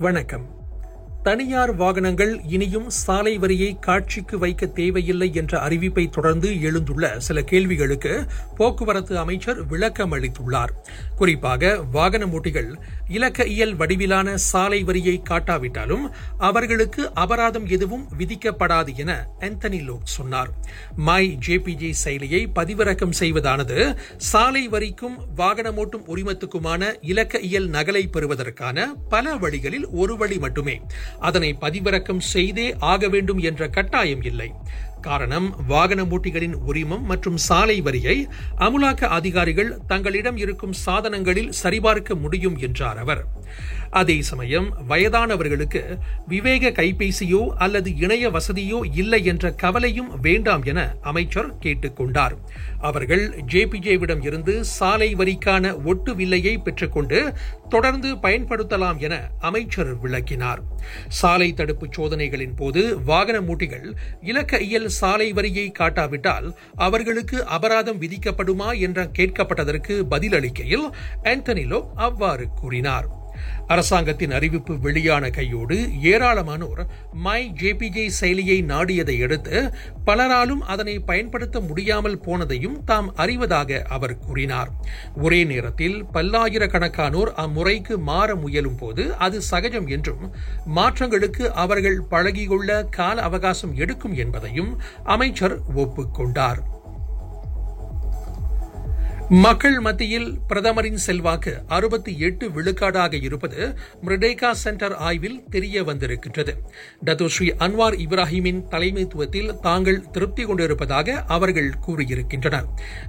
வணக்கம். தனியார் வாகனங்கள் இனியும் சாலை வரியை காட்சிக்கு வைக்க தேவையில்லை என்ற அறிவிப்பை தொடர்ந்து எழுந்துள்ள சில கேள்விகளுக்கு போக்குவரத்து அமைச்சர் விளக்கம் அளித்துள்ளார். குறிப்பாக வாகன ஓட்டிகள் இலக்க இயல் வடிவிலான சாலை வரியை காட்டாவிட்டாலும் அவர்களுக்கு அபராதம் எதுவும் விதிக்கப்படாது என ஆந்தனி லோக் சொன்னார். மை ஜேபிஜி செயலியை பதிவிறக்கம் செய்வதானது சாலை வரிக்கும் வாகனமோட்டும் உரிமத்துக்குமான இலக்க இயல் நகலை பெறுவதற்கான பல வழிகளில் ஒரு வழி மட்டுமே. அதனை பதிவிறக்கம் செய்தே ஆக வேண்டும் என்ற கட்டாயம் இல்லை. காரணம் வாகன ஓட்டிகளின் உரிமம் மற்றும் சாலை வரியை அமுலாக்க அதிகாரிகள் தங்களிடம் இருக்கும் சாதனங்களில் சரிபார்க்க முடியும் என்றார் அவர். அதே சமயம் வயதானவர்களுக்கு விவேக கைபேசியோ அல்லது இணைய வசதியோ இல்லை என்ற கவலையும் வேண்டாம் என அமைச்சர் கேட்டுக்கொண்டார் அவர்கள் ஜேபிஜேவிடம் இருந்து சாலை வரிக்கான ஒட்டு வில்லையை பெற்றுக்கொண்டு தொடர்ந்து பயன்படுத்தலாம் என அமைச்சர் விளக்கினார். சாலை தடுப்பு சோதனைகளின் போது வாகன மூட்டிகள் இலக்க இயல் சாலை வரியை காட்டாவிட்டால் அவர்களுக்கு அபராதம் விதிக்கப்படுமா என்ற கேட்கப்பட்டதற்கு பதிலளிக்கையில் ஆந்தனிலோ அவ்வாறு கூறினார். அரசாங்கத்தின் அறிவிப்பு வெளியான கையோடு ஏராளமானோர் மை ஜேபிஜே செயலியை நாடியதை அடுத்து பலராலும் அதனை பயன்படுத்த முடியாமல் போனதையும் தாம் அறிவதாக அவர் கூறினார். ஒரே நேரத்தில் பல்லாயிரக்கணக்கானோர் அம்முறைக்கு மாற முயலும் போது அது சகஜம் என்றும் மாற்றங்களுக்கு அவர்கள் பழகிக்கொள்ள கால அவகாசம் எடுக்கும் என்பதையும் அமைச்சர் ஒப்புக்கொண்டார். மக்கள் மத்தியில் பிரதமரின் செல்வாக்கு அறுபத்தி எட்டு விழுக்காடாக இருப்பது மிரடேகா சென்டர் ஆய்வில் தெரிய வந்திருக்கின்றது. டத்துஸ்ரீ அன்வார் இப்ராஹிமின் தலைமைத்துவத்தில் தாங்கள் திருப்தி கொண்டிருப்பதாக அவர்கள் கூறியிருக்கின்றனர்.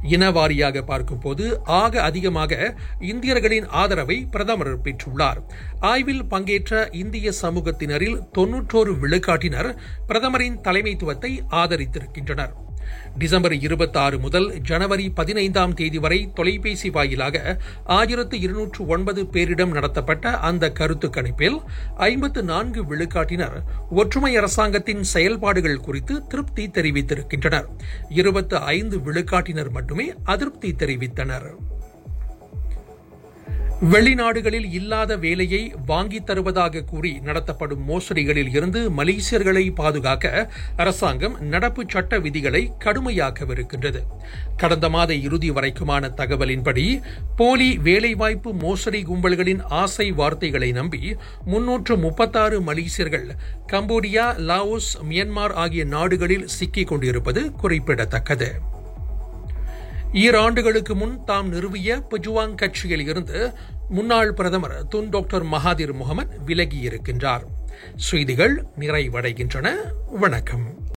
இனவாரியாக பார்க்கும்போது ஆக அதிகமாக இந்தியர்களின் ஆதரவை பிரதமர் பெற்றுள்ளார். ஆய்வில் பங்கேற்ற இந்திய சமூகத்தினரில் தொன்னூற்றோரு விழுக்காட்டினர் பிரதமரின் தலைமைத்துவத்தை ஆதரித்திருக்கின்றனர். டிசம்பர் இருபத்தாறு முதல் ஜனவரி பதினைந்தாம் தேதி வரை தொலைபேசி வாயிலாக ஆயிரத்து இருநூற்று ஒன்பது பேரிடம் நடத்தப்பட்ட அந்த கருத்து கணிப்பில் ஐம்பத்து நான்கு விழுக்காட்டினர் ஒற்றுமை அரசாங்கத்தின் செயல்பாடுகள் குறித்து திருப்தி தெரிவித்திருக்கின்றனர். இருபத்து ஐந்து விழுக்காட்டினர் மட்டுமே அதிருப்தி தெரிவித்தனர். வெளிநாடுகளில் இல்லாத வேலையை வாங்கித் தருவதாக கூறி நடத்தப்படும் மோசடிகளில் இருந்து மலேசியர்களை பாதுகாக்க அரசாங்கம் நடப்பு சட்ட விதிகளை கடுமையாக்கவிருக்கின்றது. கடந்த மாத இறுதி வரைக்குமான தகவலின்படி போலி வேலைவாய்ப்பு மோசடி கும்பல்களின் ஆசை வார்த்தைகளை நம்பி முன்னூற்று முப்பத்தாறு மலேசியர்கள் கம்போடியா லாவோஸ் மியன்மார் ஆகிய நாடுகளில் சிக்கிக் கொண்டிருப்பது குறிப்பிடத்தக்கது. ஈராண்டுகளுக்கு முன் தாம் நிறுவிய பஜுவாங் கட்சியில் இருந்து முன்னாள் பிரதமர் துன் டாக்டர் மகாதிர் முகமது விலகியிருக்கின்றார். செய்திகள் நிறைவடைகின்றன. வணக்கம்.